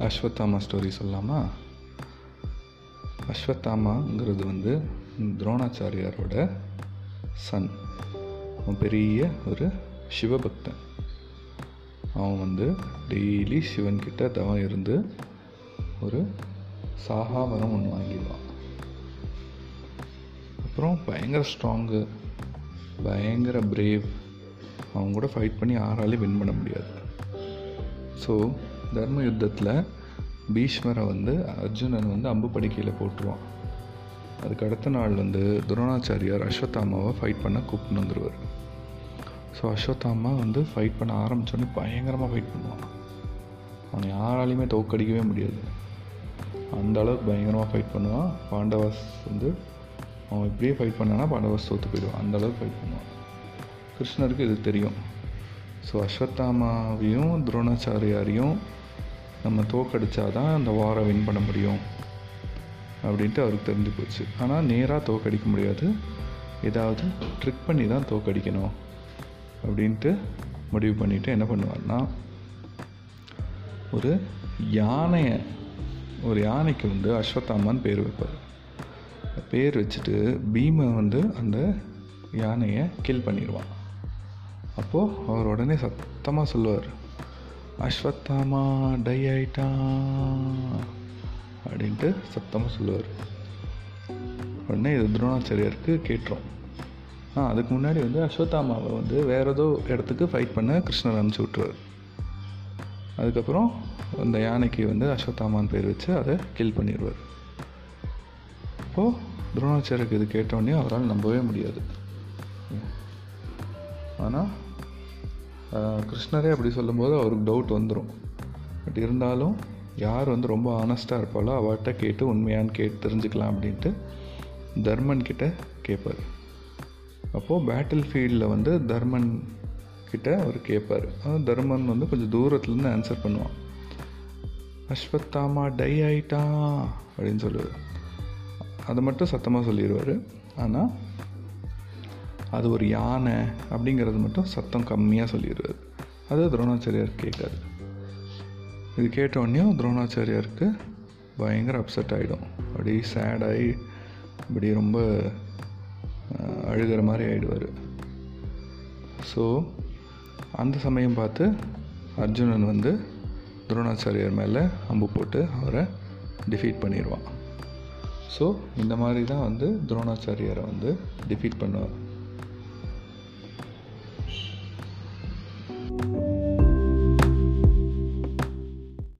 Ashwatthama story சொல்லலாமா? அஸ்வத்தாமாங்கிறது வந்து துரோணாச்சாரியாரோட Sun அவன் பெரிய ஒரு சிவபக்தன். அவன் வந்து டெய்லி சிவன்கிட்ட தவம் இருந்து ஒரு சாகாவரம் ஒன்று வாங்கிடுவான். அப்புறம் பயங்கர ஸ்ட்ராங்கு பயங்கர பிரேவ் அவங்க கூட ஃபைட் பண்ணி யாராலையும் வின் பண்ண முடியாது. ஸோ தர்ம யுத்தத்தில் பீஷ்மரை வந்து அர்ஜுனன் வந்து அம்பு படுக்கையில் போட்டுருவான். அதுக்கு அடுத்த நாள் வந்து துரோணாச்சாரியார் அஸ்வத்தாமாவை ஃபைட் பண்ண கூப்பிட்டு வந்துடுவார் ஸோ அஸ்வத்தாமா வந்து ஃபைட் பண்ண ஆரம்பித்தோடனே பயங்கரமாக ஃபைட் பண்ணுவான். அவனை யாராலையுமே தோக்கடிக்கவே முடியாது. அந்த அளவுக்கு பயங்கரமாக ஃபைட் பண்ணுவான். பாண்டவாஸ் வந்து அவன் இப்படியே ஃபைட் பண்ணானா பாண்டவாஸ் தோற்று போயிடுவான். அந்த அளவுக்கு ஃபைட் பண்ணுவான். கிருஷ்ணருக்கு இது தெரியும். ஸோ அஸ்வத்தாமாவையும் துரோணாச்சாரியாரையும் நம்ம தோக்கடிச்சாதான் அந்த வாரை வின் பண்ண முடியும் அப்படின்ட்டு அவருக்கு தெரிஞ்சு போச்சு. ஆனால் நேராக தோக்கடிக்க முடியாது. ஏதாவது ட்ரிக் பண்ணி தான் தோக்கடிக்கணும் அப்படின்ட்டு முடிவு பண்ணிவிட்டு என்ன பண்ணுவார்னா ஒரு யானையை ஒரு யானைக்கு வந்து அஸ்வத்தாமான்னு பேர் வைப்பார். பேர் வச்சுட்டு பீமை வந்து அந்த யானையை கில் பண்ணிடுவான். அப்போது அவர் உடனே சத்தமாக சொல்லுவார். அஸ்வத்தாமா டை ஆயிட்டான் அப்படின்ட்டு சத்தமாக சொல்லுவார். உடனே இது துரோணாச்சாரியாருக்கு கேட்டுரும் ஆ அதுக்கு முன்னாடி வந்து அஸ்வத்தாமாவை வந்து வேற ஏதோ இடத்துக்கு ஃபைட் பண்ண கிருஷ்ணர் அனுப்பிச்சி விட்ருவார் அதுக்கப்புறம் அந்த யானைக்கு வந்து அஸ்வத்தாமான்னு பேர் வச்சு அதை கில் பண்ணிடுவார் அப்போது துரோணாச்சாரியருக்கு இது கேட்டோடனே அவரால் நம்பவே முடியாது. ஆனால் கிருஷ்ணரே அப்படி சொல்லும்போது அவருக்கு டவுட் வந்துடும் பட் இருந்தாலும் யார் வந்து ரொம்ப ஆனஸ்ட்டாக இருப்பாளோ அவர்கிட்ட கேட்டு உண்மையான்னு கேட்டு தெரிஞ்சுக்கலாம் அப்படின்ட்டு தர்மன் கிட்ட கேட்பார் அப்போது பேட்டில் ஃபீல்டில் வந்து தர்மன் கிட்ட அவர் கேட்பார் தர்மன் வந்து கொஞ்சம் தூரத்துலேருந்து ஆன்சர் பண்ணுவான். அஸ்வத்தாமா டை ஆயிட்டா? அப்படின்னு சொல்லுவார். அதை மட்டும் சத்தமாக சொல்லிடுவார் ஆனால் அது ஒரு யானை அப்படிங்கிறது மட்டும் சத்தம் கம்மியாக சொல்லிடுவார் அது துரோணாச்சாரியார் கேட்காது இது கேட்டோடனேயும் துரோணாச்சாரியாருக்கு பயங்கர அப்செட் ஆகிடும் அப்படி சேடாகி இப்படி ரொம்ப அழுகிற மாதிரி ஆகிடுவார் ஸோ அந்த சமயம் பார்த்து அர்ஜுனன் வந்து துரோணாச்சாரியார் மேலே அம்பு போட்டு அவரை டிஃபீட் பண்ணிடுவான் ஸோ இந்த மாதிரி தான் வந்து துரோணாச்சாரியரை வந்து டிஃபீட் பண்ணுவார்.